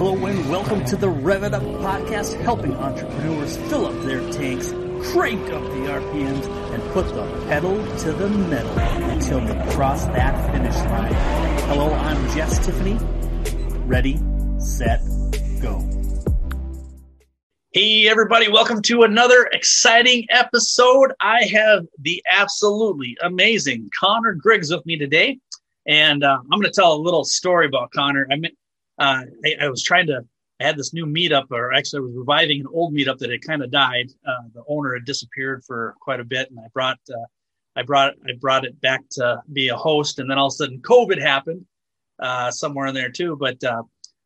Hello and welcome to the Rev It Up podcast, helping entrepreneurs fill up their tanks, crank up the RPMs, and put the pedal to the metal until they cross that finish line. Hello, I'm Jess Tiffany. Ready, set, go. Hey everybody, welcome to another exciting episode. I have the absolutely amazing Connor Griggs with me today. And uh, I'm going to tell a little story about Connor. I mean, uh, I, I, was trying to, I had this new meetup, or actually, I was reviving an old meetup that had kind of died. Uh, the owner had disappeared for quite a bit, and I brought, uh, I brought, I brought it back to be a host, and then all of a sudden, COVID happened uh, somewhere in there too. But, uh,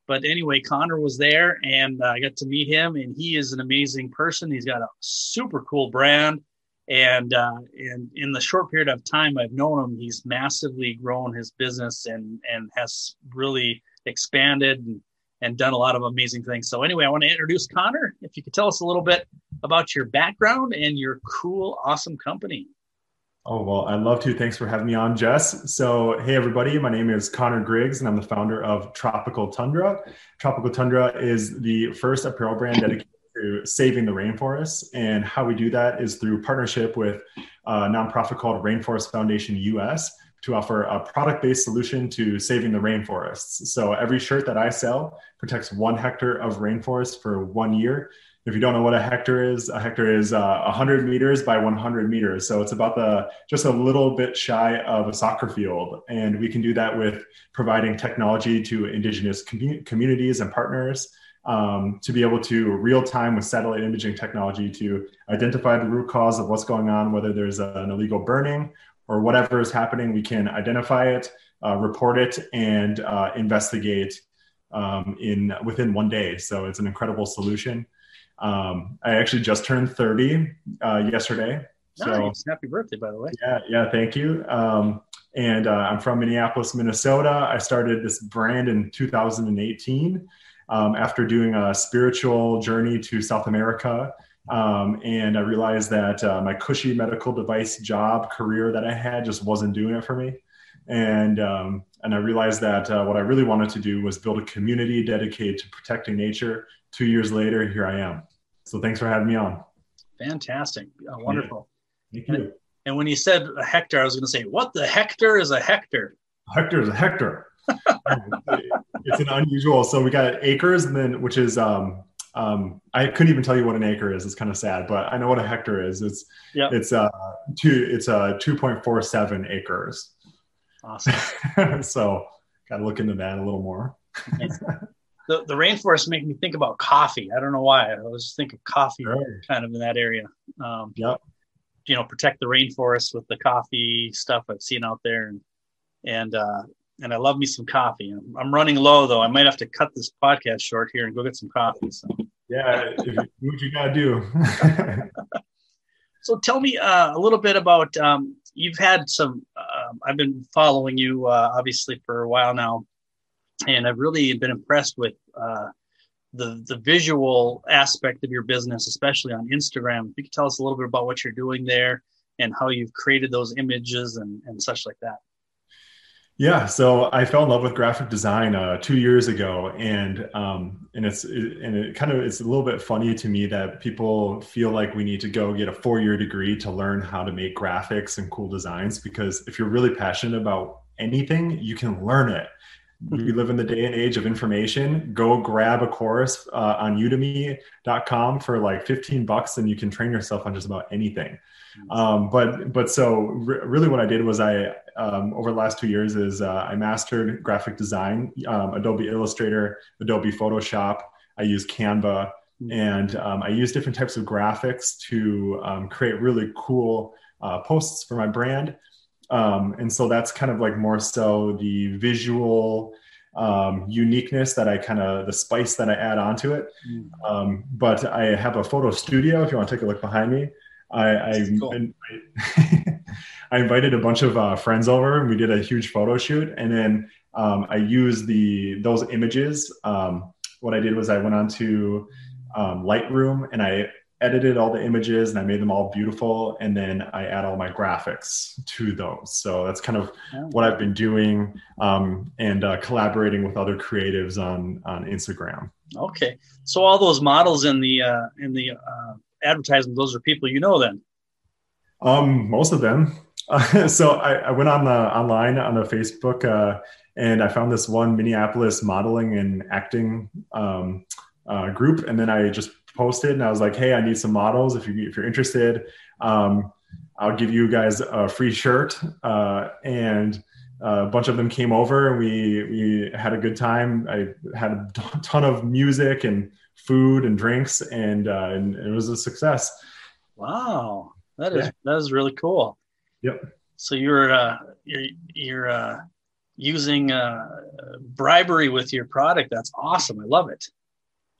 but anyway, Connor was there, and I got to meet him, and he is an amazing person. He's got a super cool brand and uh, and in the short period of time I've known him, he's massively grown his business and and has really expanded and, and done a lot of amazing things. So anyway, I want to introduce Connor. If you could tell us a little bit about your background and your cool, awesome company. Oh, well, I'd love to. Thanks for having me on, Jess. So, hey, everybody, my name is Connor Griggs, and I'm the founder of Tropical Tundra. Tropical Tundra is the first apparel brand dedicated to saving the rainforests. And how we do that is through partnership with a nonprofit called Rainforest Foundation US to offer a product based solution to saving the rainforests. So every shirt that I sell protects one hectare of rainforest for one year. If you don't know what a hectare is, a hectare is uh, 100 meters by 100 meters. So it's about the just a little bit shy of a soccer field. And we can do that with providing technology to indigenous com- communities and partners um, to be able to real time with satellite imaging technology to identify the root cause of what's going on, whether there's an illegal burning or whatever is happening, we can identify it, uh, report it, and uh, investigate um, in within one day. So it's an incredible solution. Um, I actually just turned 30 uh, yesterday. So nice. happy birthday, by the way. Yeah, yeah, thank you. Um, and uh, I'm from Minneapolis, Minnesota. I started this brand in 2018 um, after doing a spiritual journey to South America. Um, and I realized that uh, my cushy medical device job career that I had just wasn't doing it for me. And, um, and I realized that uh, what I really wanted to do was build a community dedicated to protecting nature. Two years later, here I am. So thanks for having me on. Fantastic. Uh, wonderful. Yeah. Thank you. And, and when you said a hectare, I was going to say, what the hectare is a hectare? A hectare is a hectare. it's an unusual. So we got acres, and then which is um, um, I couldn't even tell you what an acre is. It's kind of sad, but I know what a hectare is. It's yep. it's uh two it's uh two point four seven acres. Awesome. so got to look into that a little more. the the rainforest make me think about coffee. I don't know why. I was thinking coffee sure. kind of in that area. Um, yep. You know, protect the rainforest with the coffee stuff I've seen out there, and and uh, and I love me some coffee. I'm, I'm, running low though. I might have to cut this podcast short here and go get some coffee. So yeah, what you gotta do. so tell me uh, a little bit about um, you've had some. Uh, I've been following you uh, obviously for a while now, and I've really been impressed with uh, the the visual aspect of your business, especially on Instagram. If you could tell us a little bit about what you're doing there and how you've created those images and, and such like that. Yeah, so I fell in love with graphic design uh, two years ago, and um, and it's it, and it kind of it's a little bit funny to me that people feel like we need to go get a four year degree to learn how to make graphics and cool designs. Because if you're really passionate about anything, you can learn it. We live in the day and age of information. Go grab a course uh, on Udemy.com for like 15 bucks, and you can train yourself on just about anything. Um, but but so re- really, what I did was I um, over the last two years is uh, I mastered graphic design, um, Adobe Illustrator, Adobe Photoshop. I use Canva, hmm. and um, I use different types of graphics to um, create really cool uh, posts for my brand. Um, and so that's kind of like more so the visual um, uniqueness that I kind of the spice that I add onto it. Mm. Um, but I have a photo studio. If you want to take a look behind me, I I, cool. I invited a bunch of uh, friends over and we did a huge photo shoot. And then um, I used the those images. Um, what I did was I went on to um, Lightroom and I edited all the images and I made them all beautiful. And then I add all my graphics to those. So that's kind of oh. what I've been doing um, and uh, collaborating with other creatives on, on Instagram. Okay. So all those models in the, uh, in the uh, advertisement, those are people you know then? Um, most of them. so I, I, went on the online on the Facebook uh, and I found this one Minneapolis modeling and acting um, uh, group, and then I just posted and I was like, "Hey, I need some models. If you if you're interested, um, I'll give you guys a free shirt." Uh, and uh, a bunch of them came over, and we we had a good time. I had a ton of music and food and drinks, and uh, and it was a success. Wow, that is yeah. that is really cool. Yep. So you're uh, you're you're uh, using uh, bribery with your product. That's awesome. I love it.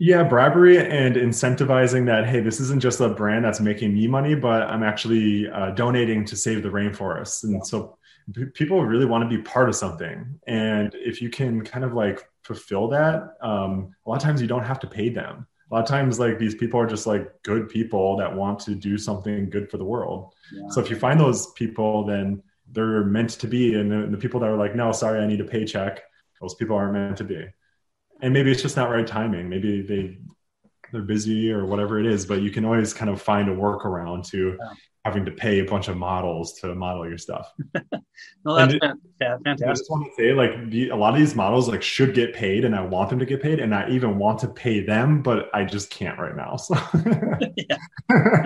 Yeah, bribery and incentivizing that, hey, this isn't just a brand that's making me money, but I'm actually uh, donating to save the rainforest. And so p- people really want to be part of something. And if you can kind of like fulfill that, um, a lot of times you don't have to pay them. A lot of times, like these people are just like good people that want to do something good for the world. Yeah. So if you find those people, then they're meant to be. And the, the people that are like, no, sorry, I need a paycheck, those people aren't meant to be and maybe it's just not right timing. Maybe they they're busy or whatever it is, but you can always kind of find a workaround to. Having to pay a bunch of models to model your stuff. no, that's it, fantastic. I just want to say, like, the, a lot of these models like should get paid, and I want them to get paid, and I even want to pay them, but I just can't right now. So yeah,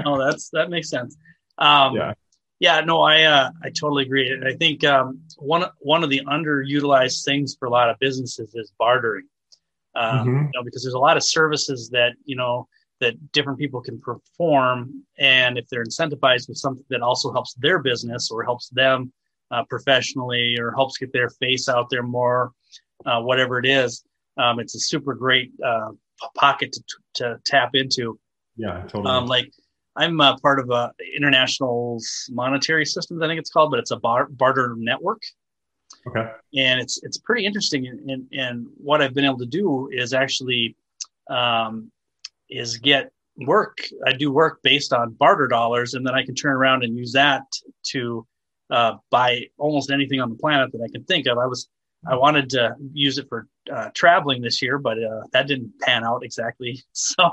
no, that's that makes sense. Um, yeah. Yeah, no, I uh, I totally agree. and I think um, one one of the underutilized things for a lot of businesses is bartering um, mm-hmm. you know, because there's a lot of services that you know that different people can perform, and if they're incentivized with something that also helps their business or helps them uh, professionally or helps get their face out there more, uh, whatever it is, um, it's a super great uh, pocket to, to tap into. Yeah, totally. Um, like I'm a part of a international monetary systems, I think it's called, but it's a bar- barter network. Okay. And it's it's pretty interesting. And, and what I've been able to do is actually um, is get work. I do work based on barter dollars, and then I can turn around and use that to uh, buy almost anything on the planet that I can think of. I was I wanted to use it for uh, traveling this year, but uh, that didn't pan out exactly. So.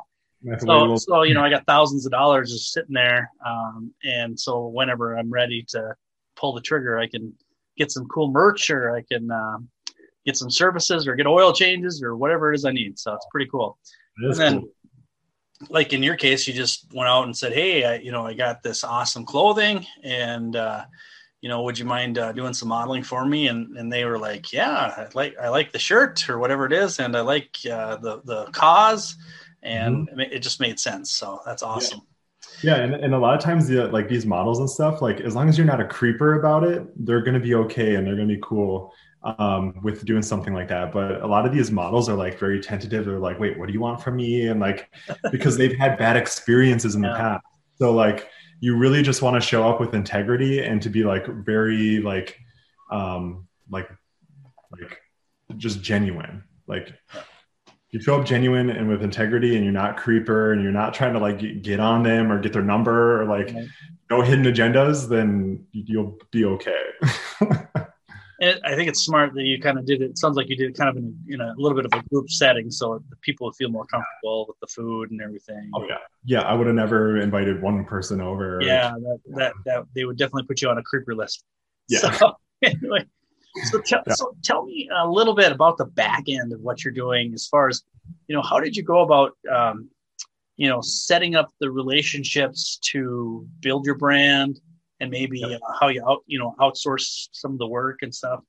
So, so, you know, I got thousands of dollars just sitting there, um, and so whenever I'm ready to pull the trigger, I can get some cool merch or I can uh, get some services or get oil changes or whatever it is I need. So it's pretty cool. And then, cool. Like in your case, you just went out and said, "Hey, I, you know, I got this awesome clothing, and uh, you know, would you mind uh, doing some modeling for me?" And and they were like, "Yeah, I like I like the shirt or whatever it is, and I like uh, the the cause." And mm-hmm. it just made sense. So that's awesome. Yeah. Yeah, and, and a lot of times, the, like these models and stuff, like as long as you're not a creeper about it, they're going to be okay and they're going to be cool um, with doing something like that. But a lot of these models are like very tentative. They're like, wait, what do you want from me? And like, because they've had bad experiences in the past. So like, you really just want to show up with integrity and to be like very like, um, like, like just genuine. Like, you show up genuine and with integrity and you're not creeper and you're not trying to like get on them or get their number or like no hidden agendas then you'll be okay and i think it's smart that you kind of did it, it sounds like you did it kind of in a, in a little bit of a group setting so the people would feel more comfortable with the food and everything. Oh yeah. Yeah i would have never invited one person over. Yeah that, that, that they would definitely put you on a creeper list. Yeah. So, anyway so, tell, yeah. so tell me a little bit about the back end of what you're doing as far as, you know, how did you go about, um, you know, setting up the relationships to build your brand and maybe yep. uh, how you out, you know, outsource some of the work and stuff?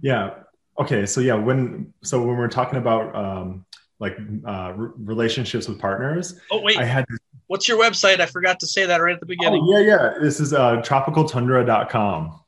Yeah. Okay. So yeah, when, so when we're talking about, um, like uh, relationships with partners. Oh wait, I had. What's your website? I forgot to say that right at the beginning. Oh, yeah, yeah. This is uh, tropicaltundra.com.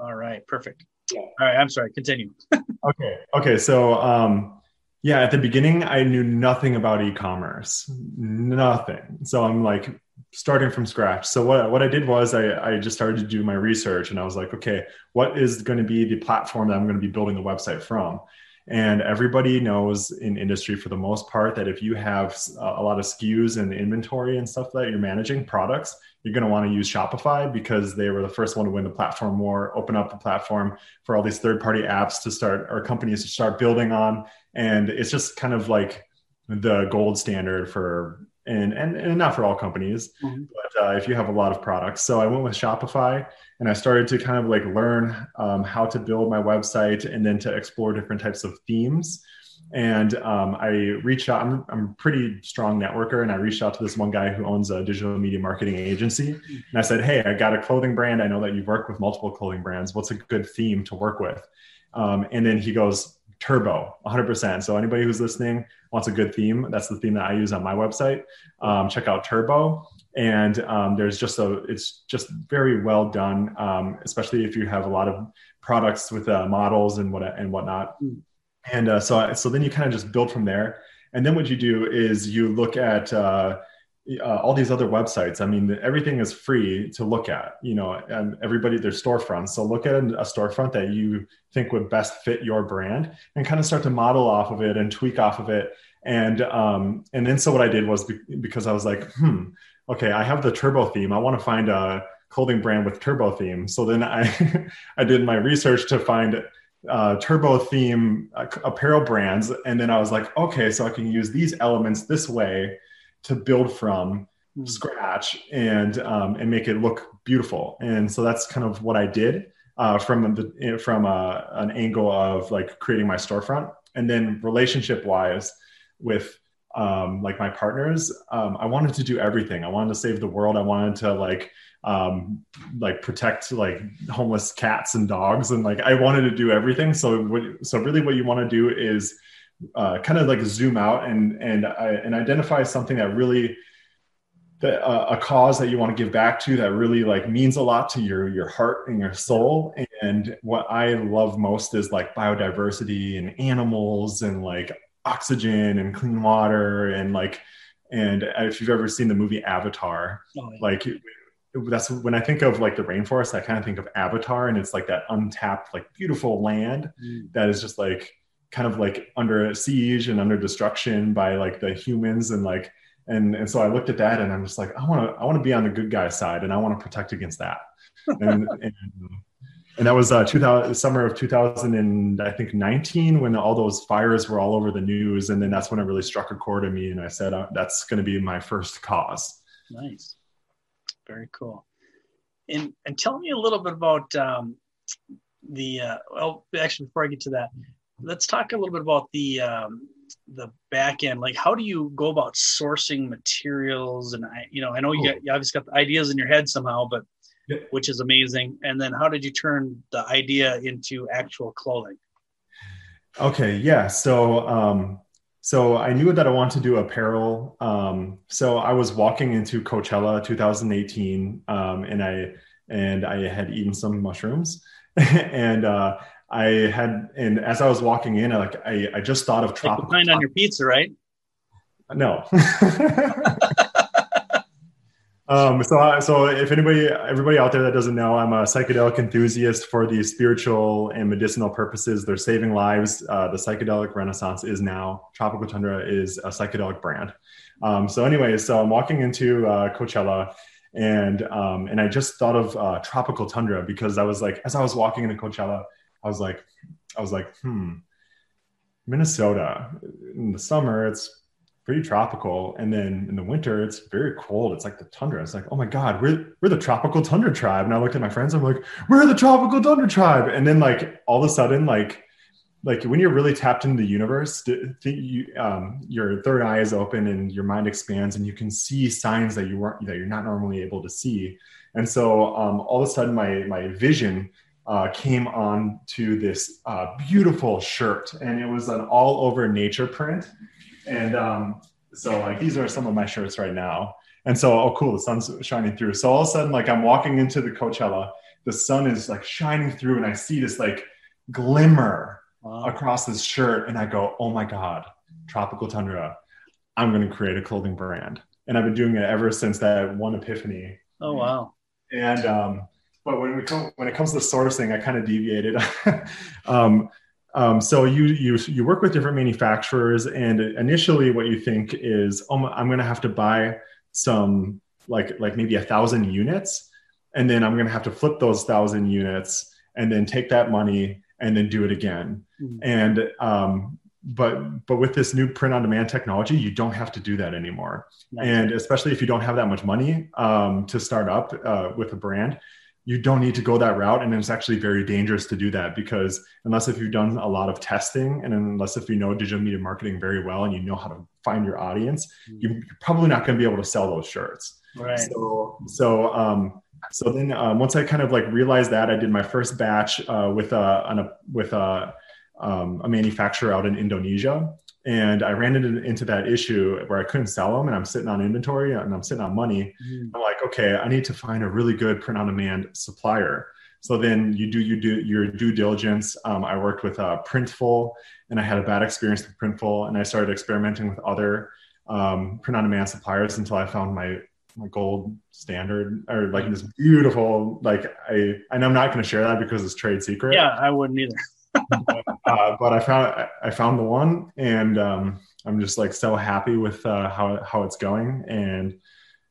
All right, perfect. All right, I'm sorry. Continue. okay. Okay. So, um, yeah, at the beginning, I knew nothing about e-commerce, nothing. So I'm like starting from scratch. So what what I did was I I just started to do my research, and I was like, okay, what is going to be the platform that I'm going to be building the website from? And everybody knows in industry for the most part that if you have a lot of SKUs and inventory and stuff that you're managing products, you're going to want to use Shopify because they were the first one to win the platform war, open up the platform for all these third party apps to start or companies to start building on. And it's just kind of like the gold standard for and and, and not for all companies mm-hmm. but uh, if you have a lot of products. So i went with shopify and i started to kind of like learn um, how to build my website and then to explore different types of themes. And um, i reached out I'm, I'm a pretty strong networker and i reached out to this one guy who owns a digital media marketing agency. And i said hey i got a clothing brand. I know that you've worked with multiple clothing brands. What's a good theme to work with? Um, and then he goes turbo 100% so anybody who's listening wants a good theme that's the theme that i use on my website. Um, check out turbo. And um, there's just a it's just very well done um, especially if you have a lot of products with uh, models and what and whatnot. Mm. and uh, so so then you kind of just build from there. And then what you do is you look at uh, uh, all these other websites. I mean, everything is free to look at, you know, and everybody, their storefronts. So look at a storefront that you think would best fit your brand and kind of start to model off of it and tweak off of it. And, um, and then so what I did was be- because I was like, hmm, okay, I have the turbo theme. I want to find a clothing brand with turbo theme. So then I, I did my research to find uh, turbo theme uh, apparel brands. And then I was like, okay, so I can use these elements this way to build from mm. scratch and um, and make it look beautiful. And so that's kind of what I did uh, from the from a, uh, an angle of like creating my storefront, and then relationship wise with um, like my partners, um, I wanted to do everything. I wanted to save the world. I wanted to like um, like protect like homeless cats and dogs, and like I wanted to do everything. So what, so really, what you want to do is uh, kind of like zoom out and and uh, and identify something that really that, uh, a cause that you want to give back to that really like means a lot to your your heart and your soul and what i love most is like biodiversity and animals and like oxygen and clean water and like and if you've ever seen the movie avatar oh, yeah. like that's when i think of like the rainforest i kind of think of avatar and it's like that untapped like beautiful land mm. that is just like kind of like under siege and under destruction by like the humans and like and and so I looked at that and I'm just like I want to I want to be on the good guy side and I want to protect against that and, and and that was uh 2000 summer of 2000 and I think 19 when all those fires were all over the news and then that's when it really struck a chord in me and I said uh, that's going to be my first cause. Nice, very cool. And and tell me a little bit about um, the uh, well actually before I get to that let's talk a little bit about the um, the back end. Like, how do you go about sourcing materials? And I, you know, I know you, got, you obviously got the ideas in your head somehow, but yeah. which is amazing. And then, how did you turn the idea into actual clothing? Okay, yeah. So, um, so I knew that I wanted to do apparel. Um, so I was walking into Coachella 2018, um, and I and I had eaten some mushrooms, and uh, I had, and as I was walking in, like I, I just thought of tropical. Like on your pizza, right? No. um, so, so if anybody, everybody out there that doesn't know, I'm a psychedelic enthusiast for the spiritual and medicinal purposes. They're saving lives. Uh, the psychedelic renaissance is now. Tropical Tundra is a psychedelic brand. Um, so, anyway, so I'm walking into uh, Coachella and um, and I just thought of uh, tropical tundra because I was like, as I was walking into Coachella, I was like, I was like, hmm, Minnesota in the summer it's pretty tropical, and then in the winter it's very cold. It's like the tundra. It's like, oh my god, we're we're the tropical tundra tribe. And I looked at my friends. I'm like, we're the tropical tundra tribe. And then like all of a sudden, like like when you're really tapped into the universe, you, um, your third eye is open and your mind expands, and you can see signs that you weren't that you're not normally able to see. And so um, all of a sudden, my my vision uh, came on to this uh, beautiful shirt, and it was an all over nature print. And um, so, like, these are some of my shirts right now. And so, oh, cool, the sun's shining through. So all of a sudden, like, I'm walking into the Coachella, the sun is like shining through, and I see this like glimmer wow. across this shirt, and I go, oh my god, tropical tundra. I'm going to create a clothing brand, and I've been doing it ever since that one epiphany. Oh wow! And um, but when we come when it comes to sourcing, I kind of deviated. um, um, so you you you work with different manufacturers, and initially, what you think is, oh, I'm going to have to buy some like like maybe a thousand units, and then I'm going to have to flip those thousand units, and then take that money and then do it again. Mm-hmm. And um, but but with this new print on demand technology you don't have to do that anymore nice. and especially if you don't have that much money um, to start up uh, with a brand you don't need to go that route. And it's actually very dangerous to do that because unless if you've done a lot of testing and unless if you know digital media marketing very well and you know how to find your audience mm. you're probably not going to be able to sell those shirts. Right. So so um so then um, once i kind of like realized that i did my first batch uh, with a, on a with a um, a manufacturer out in indonesia and I ran into, into that issue where I couldn't sell them, and I'm sitting on inventory and I'm sitting on money. Mm. I'm like, okay, I need to find a really good print on demand supplier. So then you do you do your due diligence. Um, I worked with uh, Printful, and I had a bad experience with Printful, and I started experimenting with other um, print on demand suppliers until I found my my gold standard or like this beautiful like I and I'm not going to share that because it's trade secret. Yeah, I wouldn't either. Uh, but I found I found the one, and um, I'm just like so happy with uh, how how it's going, and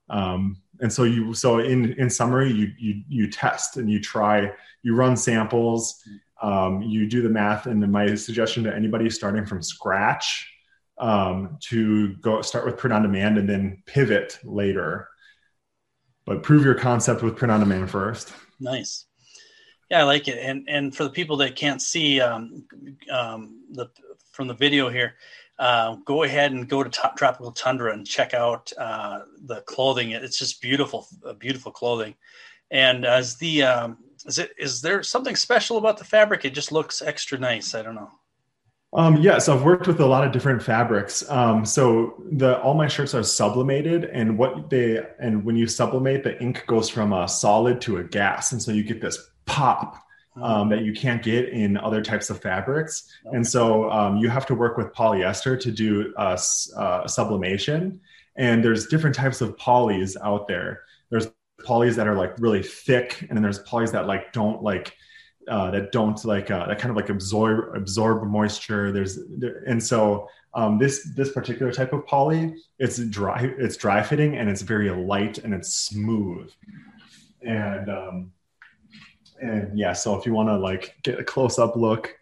um, and so you so in in summary, you you you test and you try, you run samples, um, you do the math, and my suggestion to anybody starting from scratch um, to go start with print on demand and then pivot later, but prove your concept with print on demand first. Nice. Yeah, I like it. And and for the people that can't see um, um, the from the video here, uh, go ahead and go to Top Tropical Tundra and check out uh, the clothing. It's just beautiful, uh, beautiful clothing. And as the um, is it is there something special about the fabric? It just looks extra nice. I don't know. Um, yeah, so I've worked with a lot of different fabrics. Um, so the all my shirts are sublimated, and what they and when you sublimate, the ink goes from a solid to a gas, and so you get this pop um, that you can't get in other types of fabrics. And so um, you have to work with polyester to do uh, uh, sublimation. And there's different types of polys out there. There's polys that are like really thick, and then there's polys that like don't like uh, that don't like uh, that kind of like absorb absorb moisture. There's there, and so um, this this particular type of poly, it's dry, it's dry fitting, and it's very light and it's smooth. And um, and yeah, so if you want to like get a close up look,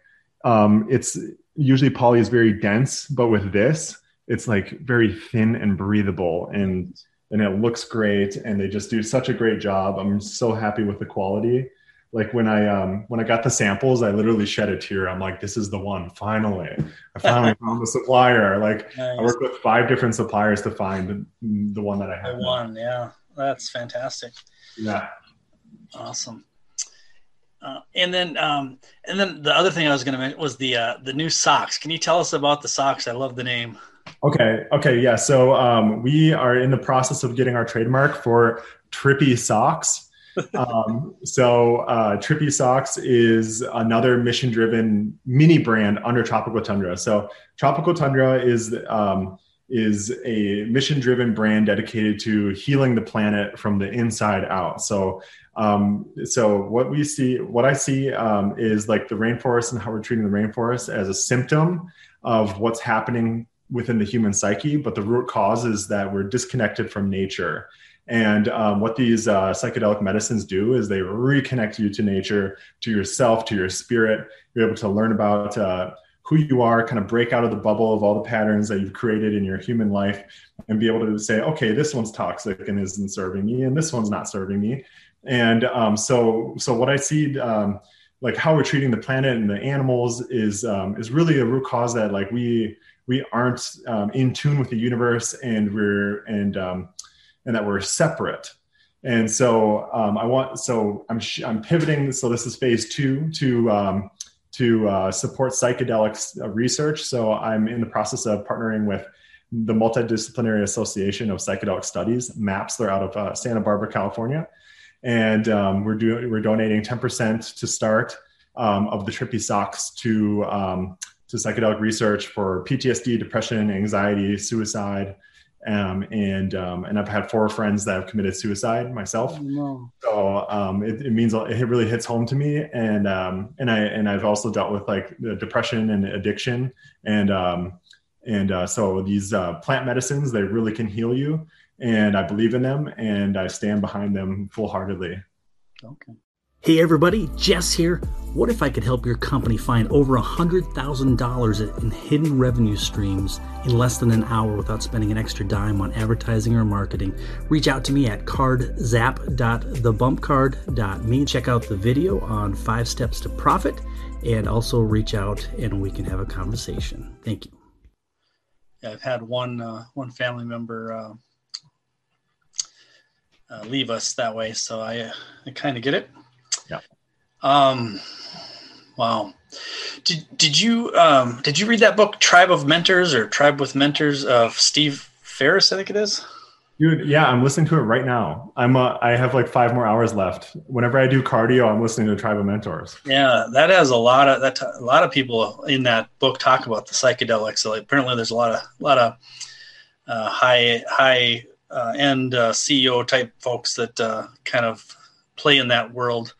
um, it's usually poly is very dense, but with this, it's like very thin and breathable and and it looks great and they just do such a great job. I'm so happy with the quality. Like when I um when I got the samples, I literally shed a tear. I'm like, this is the one. Finally, I finally found the supplier. Like nice. I worked with five different suppliers to find the one that I have. The one, yeah, that's fantastic. Yeah, awesome. Uh, and then, um, and then the other thing I was going to mention was the uh, the new socks. Can you tell us about the socks? I love the name. Okay. Okay. Yeah. So um, we are in the process of getting our trademark for Trippy Socks. um, so uh, Trippy Socks is another mission-driven mini brand under Tropical Tundra. So Tropical Tundra is um, is a mission-driven brand dedicated to healing the planet from the inside out. So um, so what we see, what I see um, is like the rainforest and how we're treating the rainforest as a symptom of what's happening within the human psyche, but the root cause is that we're disconnected from nature. And um, what these uh, psychedelic medicines do is they reconnect you to nature, to yourself, to your spirit. You're able to learn about uh, who you are, kind of break out of the bubble of all the patterns that you've created in your human life, and be able to say, okay, this one's toxic and isn't serving me, and this one's not serving me. And um, so, so what I see, um, like how we're treating the planet and the animals, is um, is really a root cause that like we we aren't um, in tune with the universe, and we're and um, and that we're separate. And so um, I want, so I'm sh- I'm pivoting. So this is phase two to to uh, support psychedelics uh, research. So I'm in the process of partnering with the Multidisciplinary Association of Psychedelic Studies, MAPS. They're out of uh, Santa Barbara, California and um, we're doing we're donating 10% to start um, of the trippy socks to um, to psychedelic research for PTSD, depression, anxiety, suicide, Um, and um, and I've had four friends that have committed suicide myself. Oh, no. So um, it, it, means it really hits home to me, and um, and I and I've also dealt with like depression and addiction, and um, and uh, so these uh, plant medicines they really can heal you, and I believe in them, and I stand behind them full heartedly. Okay. Hey everybody, Jess here. What if I could help your company find over $100,000 in hidden revenue streams in less than an hour without spending an extra dime on advertising or marketing? Reach out to me at cardzap.thebumpcard.me. Check out the video on five steps to profit and also reach out and we can have a conversation. Thank you. Yeah, I've had one uh, one family member uh, uh, leave us that way, so I I kind of get it. Yeah. Um, wow. Did did you um, did you read that book Tribe of Mentors or Tribe with Mentors of Steve Ferris? I think it is. Dude, yeah, I'm listening to it right now. I'm uh, I have like five more hours left. Whenever I do cardio, I'm listening to Tribe of Mentors. Yeah, that has a lot of that. A lot of people in that book talk about the psychedelics. So apparently, there's a lot of a lot of uh, high high uh, end uh, CEO type folks that uh, kind of play in that world.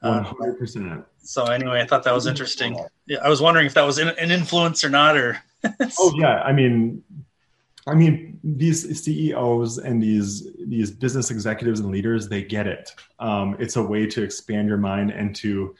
One hundred percent. So anyway, I thought that was interesting. Yeah, I was wondering if that was an influence or not, or. oh yeah, I mean, I mean these CEOs and these these business executives and leaders, they get it. Um, it's a way to expand your mind and to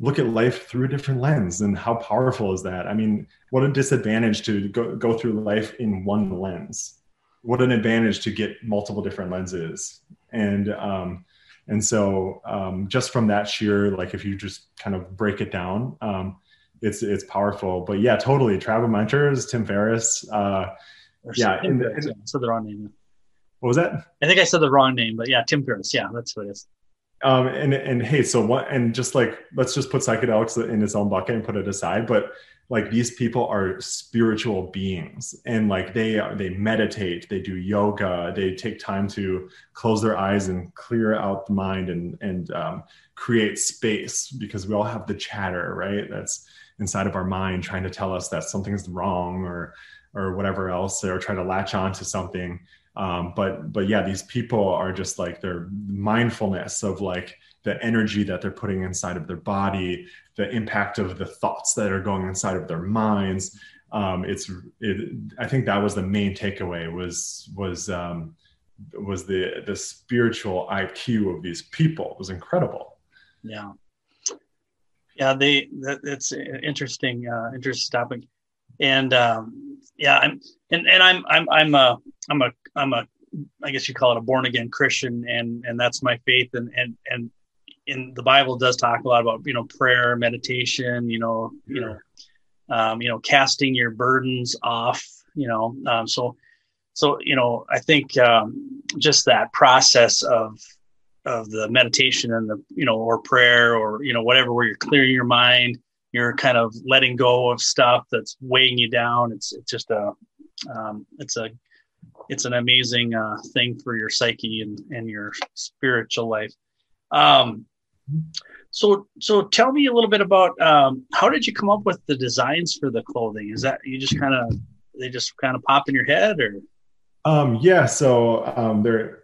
look at life through a different lens. And how powerful is that? I mean, what a disadvantage to go go through life in one lens. What an advantage to get multiple different lenses. And um, and so um, just from that sheer, like if you just kind of break it down, um, it's it's powerful. But yeah, totally. Of Mentors, Tim Ferriss. Uh, yeah, Tim the, Ferriss, yeah, I the wrong name. What was that? I think I said the wrong name, but yeah, Tim Ferriss. Yeah, that's what it is. Um, and and hey, so what? And just like let's just put psychedelics in its own bucket and put it aside. But like these people are spiritual beings and like they are they meditate they do yoga they take time to close their eyes and clear out the mind and and um, create space because we all have the chatter right that's inside of our mind trying to tell us that something's wrong or or whatever else or try to latch on to something. Um, but but yeah these people are just like their mindfulness of like the energy that they're putting inside of their body the impact of the thoughts that are going inside of their minds. Um, it's it, I think that was the main takeaway was was um, was the the spiritual IQ of these people it was incredible. Yeah, yeah, they that, that's interesting uh, interesting topic, and um, yeah, I'm and, and I'm I'm I'm a I'm a I'm a I guess you call it a born again Christian, and and that's my faith, and and and in the Bible does talk a lot about you know prayer, meditation, you know, you know, um, you know, casting your burdens off, you know. Um, so, so you know, I think um, just that process of of the meditation and the you know or prayer or you know whatever where you're clearing your mind you're kind of letting go of stuff that's weighing you down it's it's just a um, it's a it's an amazing uh, thing for your psyche and and your spiritual life um, so, so tell me a little bit about um, how did you come up with the designs for the clothing? Is that you just kind of they just kind of pop in your head, or? Um, yeah, so um, they're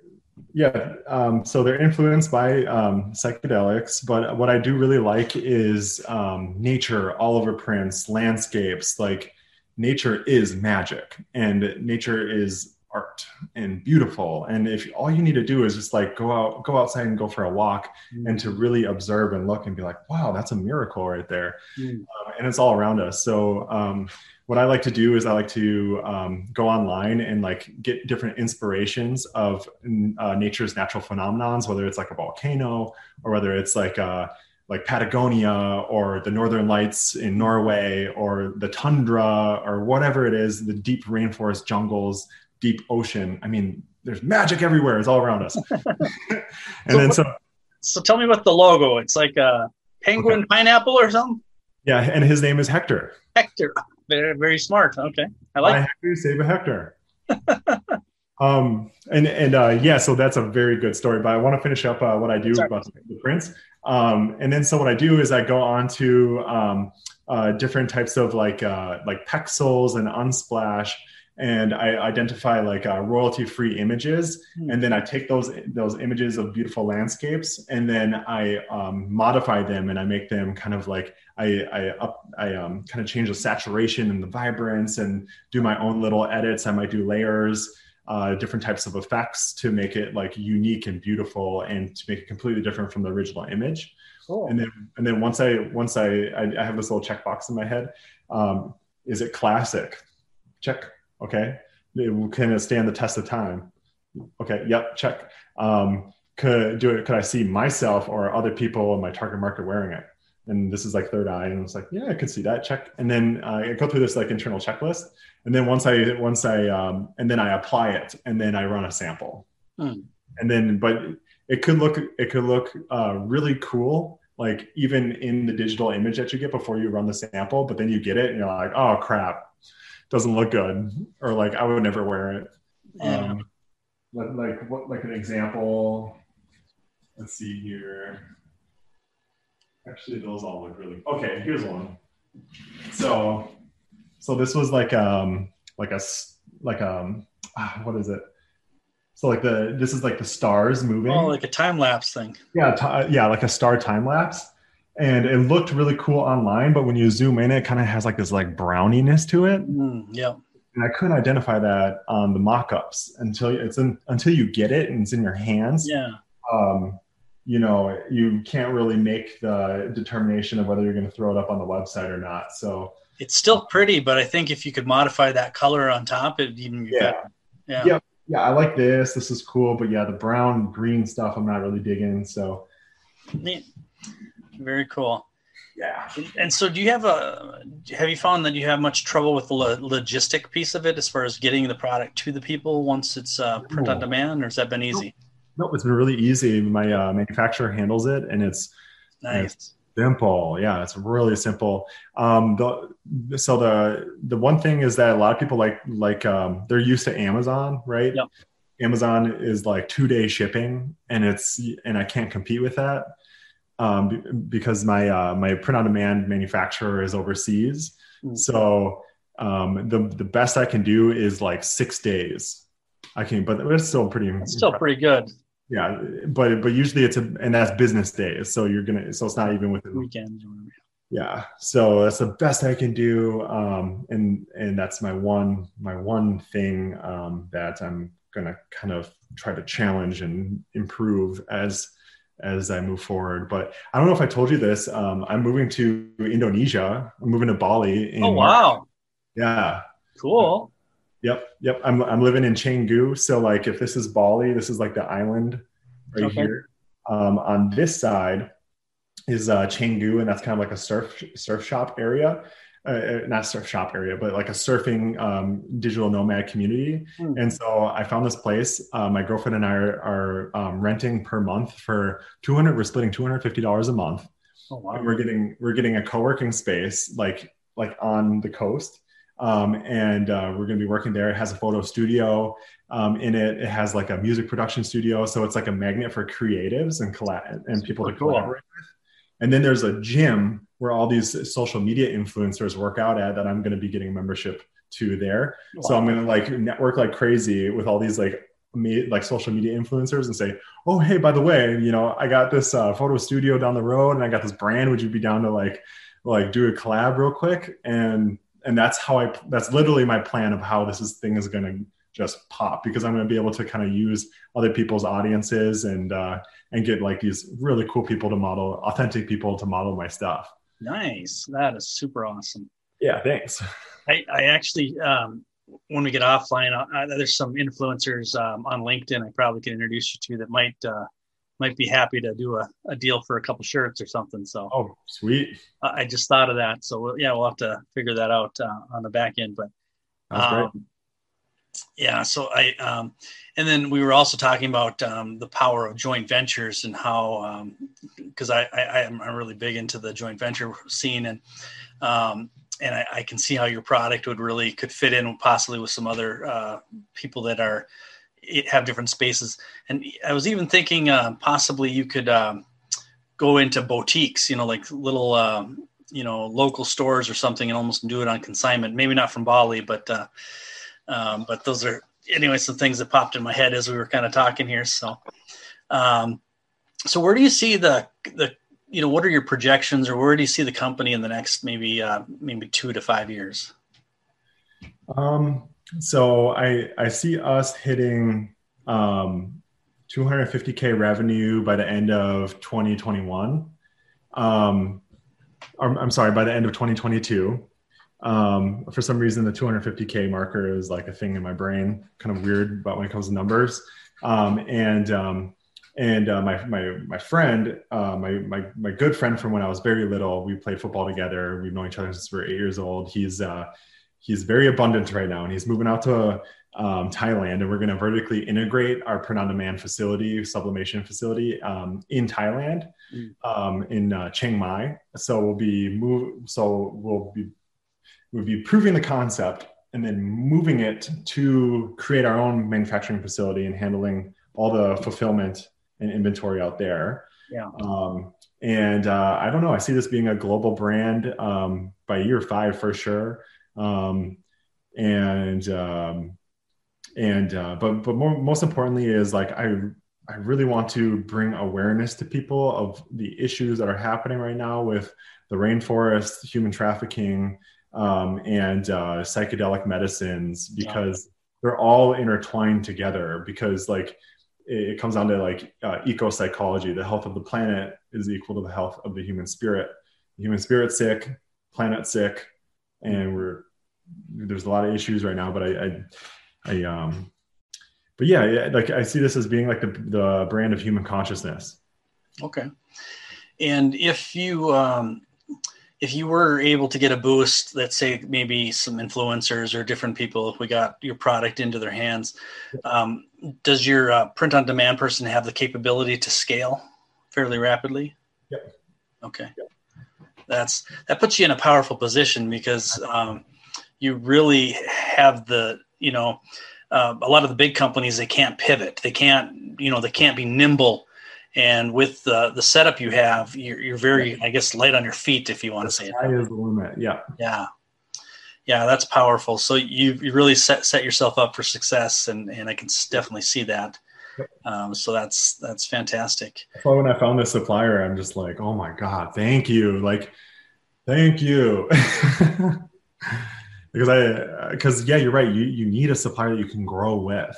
yeah, um, so they're influenced by um, psychedelics, but what I do really like is um, nature, all over prints, landscapes. Like nature is magic, and nature is art and beautiful and if all you need to do is just like go out go outside and go for a walk mm. and to really observe and look and be like wow that's a miracle right there mm. um, and it's all around us so um, what i like to do is i like to um, go online and like get different inspirations of uh, nature's natural phenomenons whether it's like a volcano or whether it's like a like Patagonia or the Northern Lights in Norway or the tundra or whatever it is, the deep rainforest jungles deep ocean. I mean, there's magic everywhere. It's all around us. and so then so. So tell me about the logo. It's like a penguin okay. pineapple or something. Yeah, and his name is Hector. Hector, very very smart. Okay, I like. Hector, save a Hector. um, and and uh, yeah, so that's a very good story. But I want to finish up uh, what I do Sorry. about the prints. Um, and then so what I do is I go on to um, uh, different types of like uh, like Pexels and Unsplash and I identify like uh, royalty-free images, mm. and then I take those those images of beautiful landscapes, and then I um, modify them, and I make them kind of like I I up I um, kind of change the saturation and the vibrance, and do my own little edits. I might do layers. Uh, different types of effects to make it like unique and beautiful and to make it completely different from the original image cool. and then and then once i once I, I i, have this little checkbox in my head um, is it classic check okay? Can it stand the test of time. Okay yep check. Um, could do it could i see myself or other people in my target market wearing it? And this is like third eye and it's like yeah i could see that check. And then uh, i go through this like internal checklist. And then once i once i um, and then i apply it and then i run a sample. Hmm. and then but it could look it could look uh, really cool like even in the digital image that you get before you run the sample but then you get it and you're like oh crap doesn't look good or like i would never wear it yeah. um, like, like what like an example let's see here actually those all look really okay here's one so so this was like um like a like um ah, what is it so like the this is like the stars moving. Oh, like a time lapse thing. Yeah, t- yeah, like a star time lapse. And it looked really cool online, but when you zoom in, it kind of has like this like browniness to it. Mm, yeah. And I couldn't identify that on the mock-ups until it's in until you get it and it's in your hands. Yeah. Um, you know, you can't really make the determination of whether you're going to throw it up on the website or not. So it's still pretty, but I think if you could modify that color on top, it even yeah. Yeah. yeah yeah, I like this. This is cool, but yeah, the brown green stuff I'm not really digging. So neat, very cool. Yeah. And so, do you have a? Have you found that you have much trouble with the logistic piece of it, as far as getting the product to the people once it's uh, print on demand, or has that been easy? No, it's been really easy. My uh, manufacturer handles it, and it's nice. It's, Simple, yeah, it's really simple. Um, the so the the one thing is that a lot of people like like um, they're used to Amazon, right? Yep. Amazon is like two day shipping, and it's and I can't compete with that um, because my uh, my print on demand manufacturer is overseas. Mm-hmm. So um, the the best I can do is like six days. I can, but it's still pretty. Still pretty good yeah but but usually it's a and that's business days so you're gonna so it's not even within weekends yeah so that's the best i can do um and and that's my one my one thing um that i'm gonna kind of try to challenge and improve as as i move forward but i don't know if i told you this um i'm moving to indonesia i'm moving to bali oh wow yeah cool Yep, yep. I'm I'm living in Canggu, so like if this is Bali, this is like the island right okay. here. Um, on this side is uh, Canggu, and that's kind of like a surf surf shop area. Uh, uh, not surf shop area, but like a surfing um, digital nomad community. Mm. And so I found this place. Uh, my girlfriend and I are, are um, renting per month for 200. We're splitting $250 a month. Oh, wow. And we're getting we're getting a co-working space like like on the coast um, and uh, we're going to be working there. It has a photo studio um, in it. It has like a music production studio, so it's like a magnet for creatives and colla- and people to cool. collaborate with. And then there's a gym where all these social media influencers work out at that I'm going to be getting membership to there. Wow. So I'm going to like network like crazy with all these like me like social media influencers and say, oh hey, by the way, you know I got this uh, photo studio down the road and I got this brand. Would you be down to like like do a collab real quick and and that's how I that's literally my plan of how this is, thing is going to just pop because I'm going to be able to kind of use other people's audiences and uh, and get like these really cool people to model, authentic people to model my stuff. Nice, that is super awesome. Yeah, thanks. I, I actually um, when we get offline, uh, there's some influencers um, on LinkedIn I probably can introduce you to that might uh, might be happy to do a, a deal for a couple shirts or something. So, oh, sweet. I just thought of that. So, we'll, yeah, we'll have to figure that out uh, on the back end. But, um, yeah, so I, um, and then we were also talking about um, the power of joint ventures and how, because um, I, I, am really big into the joint venture scene and, um, and I, I, can see how your product would really could fit in possibly with some other uh, people that are have different spaces. And I was even thinking uh, possibly you could um, go into boutiques, you know, like little, um, you know, local stores or something, and almost do it on consignment. Maybe not from Bali, but uh, Um, but those are anyway some things that popped in my head as we were kind of talking here. So, um, so where do you see the the you know what are your projections or where do you see the company in the next maybe uh, maybe two to five years? Um, so I I see us hitting um, 250k revenue by the end of 2021. Um, I'm, I'm sorry, by the end of 2022. Um, for some reason, the 250k marker is like a thing in my brain, kind of weird, but when it comes to numbers. Um, and um, and uh, my my my friend, uh, my my my good friend from when I was very little, we played football together. We've known each other since we were eight years old. He's uh, he's very abundant right now, and he's moving out to um, Thailand, and we're going to vertically integrate our print on demand facility, sublimation facility um, in Thailand, mm. um, in uh, Chiang Mai. So we'll be move. So we'll be we'll be proving the concept and then moving it to create our own manufacturing facility and handling all the fulfillment and inventory out there. Yeah. Um, and uh, I don't know. I see this being a global brand um, by year five for sure. Um, and um, and uh, but but more, most importantly is like I I really want to bring awareness to people of the issues that are happening right now with the rainforest, human trafficking, um, and uh, psychedelic medicines because yeah. they're all intertwined together. Because like it, it comes down to like uh, eco psychology. The health of the planet is equal to the health of the human spirit. The human spirit sick, planet sick, and we're there's a lot of issues right now. But I, I I um, but yeah, yeah, like I see this as being like the the brand of human consciousness. Okay, and if you um, if you were able to get a boost, let's say maybe some influencers or different people, if we got your product into their hands, um, does your uh, print on demand person have the capability to scale fairly rapidly? Yep. Okay. Yep. That's that puts you in a powerful position because um, you really have the you know, uh, a lot of the big companies they can't pivot, they can't, you know, they can't be nimble. And with the the setup you have, you're, you're very, I guess, light on your feet, if you want to say it. is the limit. Yeah. Yeah. Yeah, that's powerful. So you you really set set yourself up for success, and and I can definitely see that. Um, so that's that's fantastic. So when I found this supplier, I'm just like, oh my god, thank you, like, thank you. because I because yeah, you're right. You you need a supplier that you can grow with.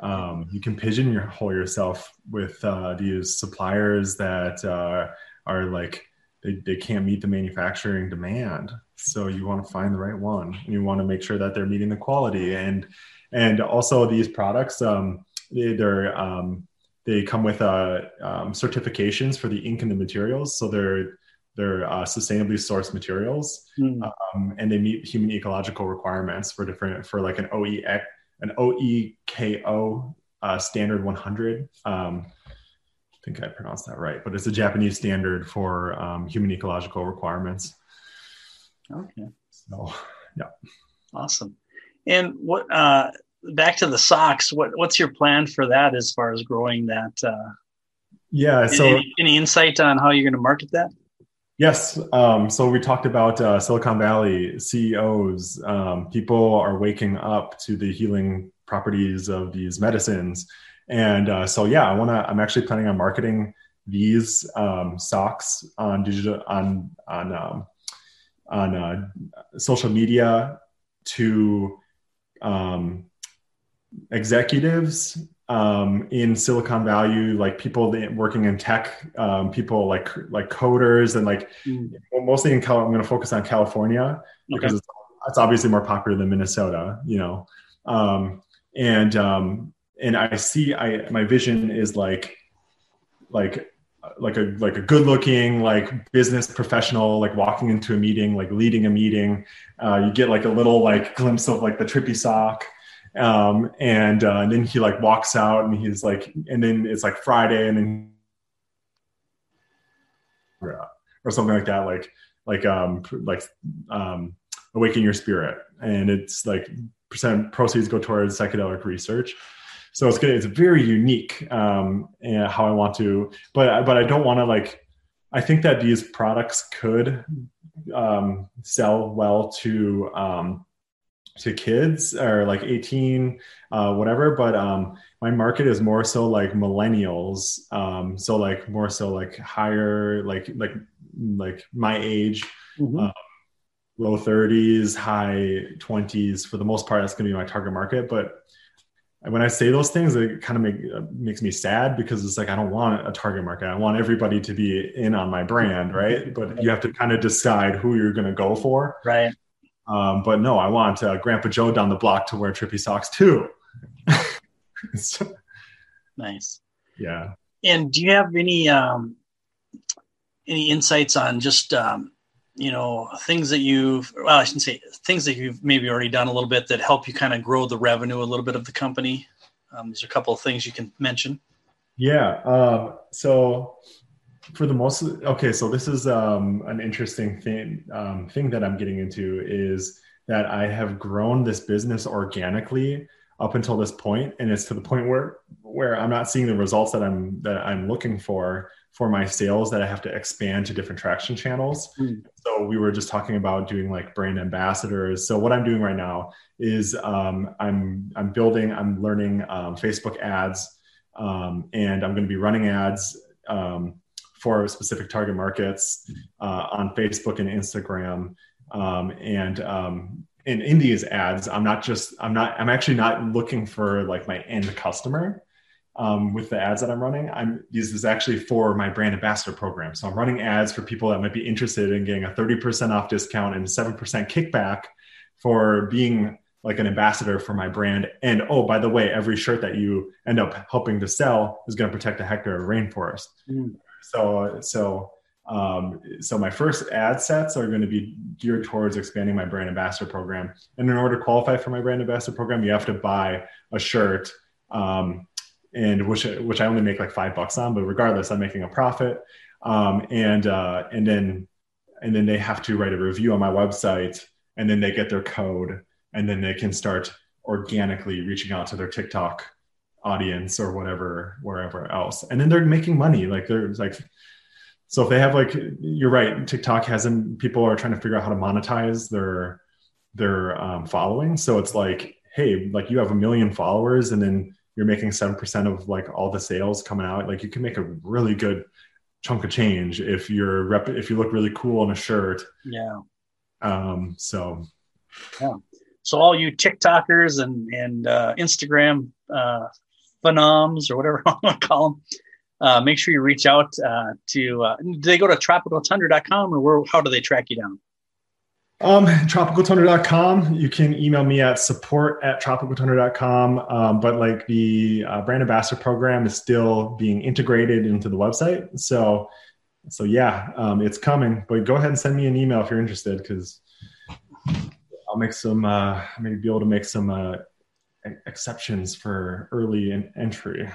Um, you can pigeonhole yourself with uh, these suppliers that uh, are like they, they can't meet the manufacturing demand. So you want to find the right one, and you want to make sure that they're meeting the quality and and also these products um, they, they're um, they come with uh, um, certifications for the ink and the materials. So they're they're uh, sustainably sourced materials, mm. um, and they meet human ecological requirements for different for like an OE an OEKO uh, standard 100. Um, I think I pronounced that right, but it's a Japanese standard for um, human ecological requirements. Okay. So, yeah. Awesome. And what uh, back to the socks? What what's your plan for that as far as growing that? Uh, yeah. So, any, any insight on how you're going to market that? Yes. Um, so we talked about uh, Silicon Valley CEOs. Um, people are waking up to the healing properties of these medicines, and uh, so yeah, I want to. I'm actually planning on marketing these um, socks on digital on on um, on uh, social media to um, executives um, in Silicon Valley, like people working in tech, um, people like like coders, and like mm. mostly in Cal. I'm going to focus on California because it's, it's, obviously more popular than Minnesota, you know. Um, and um, and I see, I my vision is like like like a like a good looking like business professional like walking into a meeting like leading a meeting uh, you get like a little like glimpse of like the trippy sock um, and, uh, and then he like walks out and he's like, and then it's like Friday and then or something like that, like like um like um awaken your spirit, and it's like percent proceeds go towards psychedelic research. So it's good. It's very unique um, and how I want to, but but I don't want to like. I think that these products could um, sell well to um, to kids or like 18 uh, whatever but um, my market is more so like millennials um, so like more so like higher like like like my age mm-hmm. uh, low 30s high 20s for the most part that's going to be my target market but when I say those things, it kind of make, uh, makes me sad because it's like I don't want a target market. I want everybody to be in on my brand, right? But you have to kind of decide who you're going to go for, right? Um, but no, I want uh, Grandpa Joe down the block to wear trippy socks too. nice. Yeah. And do you have any um, any insights on just um, you know things that you've well i shouldn't say things that you've maybe already done a little bit that help you kind of grow the revenue a little bit of the company um, there's a couple of things you can mention yeah um, so for the most okay so this is um, an interesting thing um, thing that i'm getting into is that i have grown this business organically up until this point and it's to the point where where i'm not seeing the results that i'm that i'm looking for for my sales that I have to expand to different traction channels. Mm. So we were just talking about doing like brand ambassadors. So what I'm doing right now is um, I'm I'm building, I'm learning um, Facebook ads, um, and I'm going to be running ads um, for specific target markets uh, on Facebook and Instagram. Um, and um, in, these ads, I'm not just I'm not I'm actually not looking for like my end customer um, with the ads that I'm running. I'm this is actually for my brand ambassador program. So I'm running ads for people that might be interested in getting a 30% off discount and 7% kickback for being like an ambassador for my brand. And oh, by the way, every shirt that you end up helping to sell is going to protect a hectare of rainforest. Mm. So so um, so my first ad sets are going to be geared towards expanding my brand ambassador program. And in order to qualify for my brand ambassador program, you have to buy a shirt um, and which which I only make like five bucks on, but regardless, I'm making a profit. Um, and uh, and then and then they have to write a review on my website, and then they get their code, and then they can start organically reaching out to their TikTok audience or whatever wherever else, and then they're making money. Like they're like. So if they have like, you're right. TikTok hasn't. People are trying to figure out how to monetize their their um, following. So it's like, hey, like you have a million followers, and then you're making 7% of like all the sales coming out like you can make a really good chunk of change if you're rep if you look really cool in a shirt yeah um so yeah so all you tiktokers and and uh, instagram uh phenoms or whatever i want to call them uh, make sure you reach out uh, to uh, do they go to tropicaltundra.com or where how do they track you down um, tropicaltundra.com. You can email me at support at tropicaltundra.com. Um, but like the uh, brand ambassador program is still being integrated into the website. So, so yeah, um, it's coming. But go ahead and send me an email if you're interested, because I'll make some. Uh, maybe be able to make some uh, exceptions for early in- entry.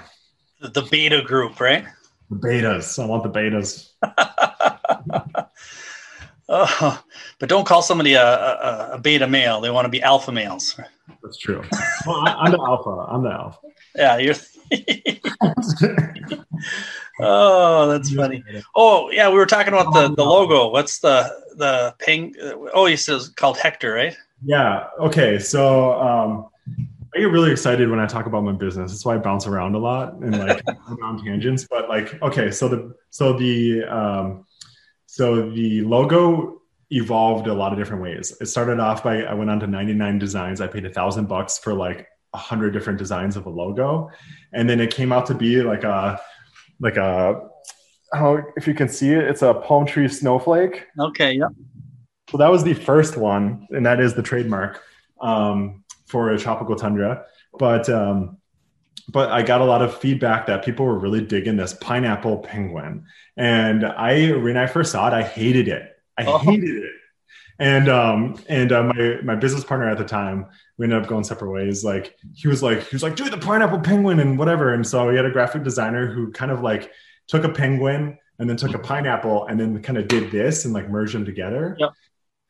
The beta group, right? The betas. I want the betas. Oh, but don't call somebody a, a, a, beta male. They want to be alpha males. That's true. Well, I, am the alpha. I'm the alpha. Yeah, you're. oh, that's funny. Oh, yeah, we were talking about the, the logo. What's the the ping? Oh, he says called Hector, right? Yeah. Okay. So um, I get really excited when I talk about my business. That's why I bounce around a lot and like on tangents. But like, okay, so the so the um, so the logo evolved a lot of different ways. It started off by I went on to 99 designs. I paid a thousand bucks for like a hundred different designs of a logo, and then it came out to be like a like a I don't know if you can see it. It's a palm tree snowflake. Okay. Yep. So that was the first one, and that is the trademark um, for a tropical tundra. But um, but I got a lot of feedback that people were really digging this pineapple penguin. And I, when I first saw it, I hated it. I oh. hated it. And um and uh, my my business partner at the time, we ended up going separate ways. Like he was like he was like, dude, the pineapple penguin and whatever. And so we had a graphic designer who kind of like took a penguin and then took a pineapple and then kind of did this and like merged them together. Yep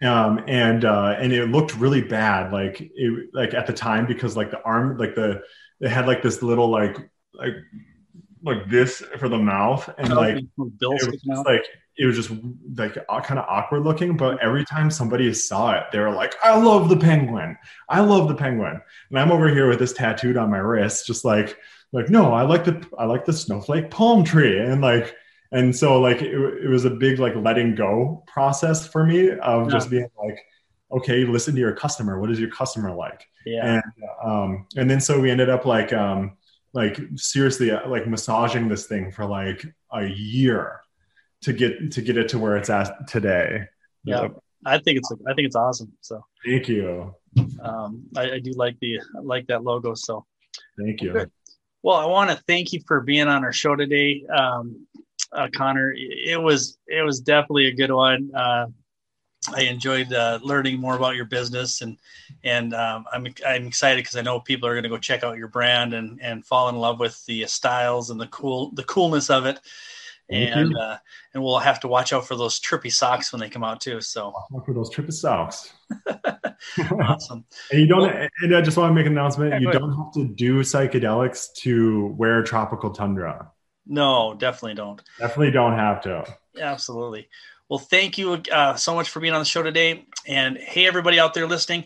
um, and uh, and it looked really bad like it like at the time because like the arm like the it had like this little like like like this for the mouth, and Oh, like it was out. like it was just like kind of awkward looking. But every time somebody saw it, they were like, "I love the penguin. I love the penguin." And I'm over here with this tattooed on my wrist, just like like no, I like the I like the snowflake palm tree, and like and so like it, it was a big like letting go process for me of just being like, okay, listen to your customer. What is your customer like? yeah. and um and then so we ended up like um like seriously uh, like massaging this thing for like a year to get to get it to where it's at today Yeah. I think it's I think it's awesome. So thank you um, I, I do like the I like that logo. So thank you Good. well, I want to thank you for being on our show today, um, uh, Connor. It was it was definitely a good one. Uh, I enjoyed uh, learning more about your business, and and um, I'm I'm excited because I know people are going to go check out your brand and and fall in love with the styles and the cool the coolness of it. Thank and uh, and we'll have to watch out for those trippy socks when they come out too. So Look for those trippy socks awesome! and you don't and i just want to make an announcement Yeah, you don't have to do psychedelics to wear tropical tundra No, definitely don't. definitely don't have to Absolutely. Well, thank you uh, so much for being on the show today. And hey, everybody out there listening,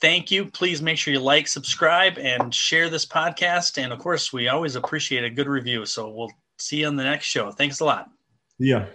thank you. Please make sure you like, subscribe, and share this podcast. And of course, we always appreciate a good review. So we'll see you on the next show. Thanks a lot. yeah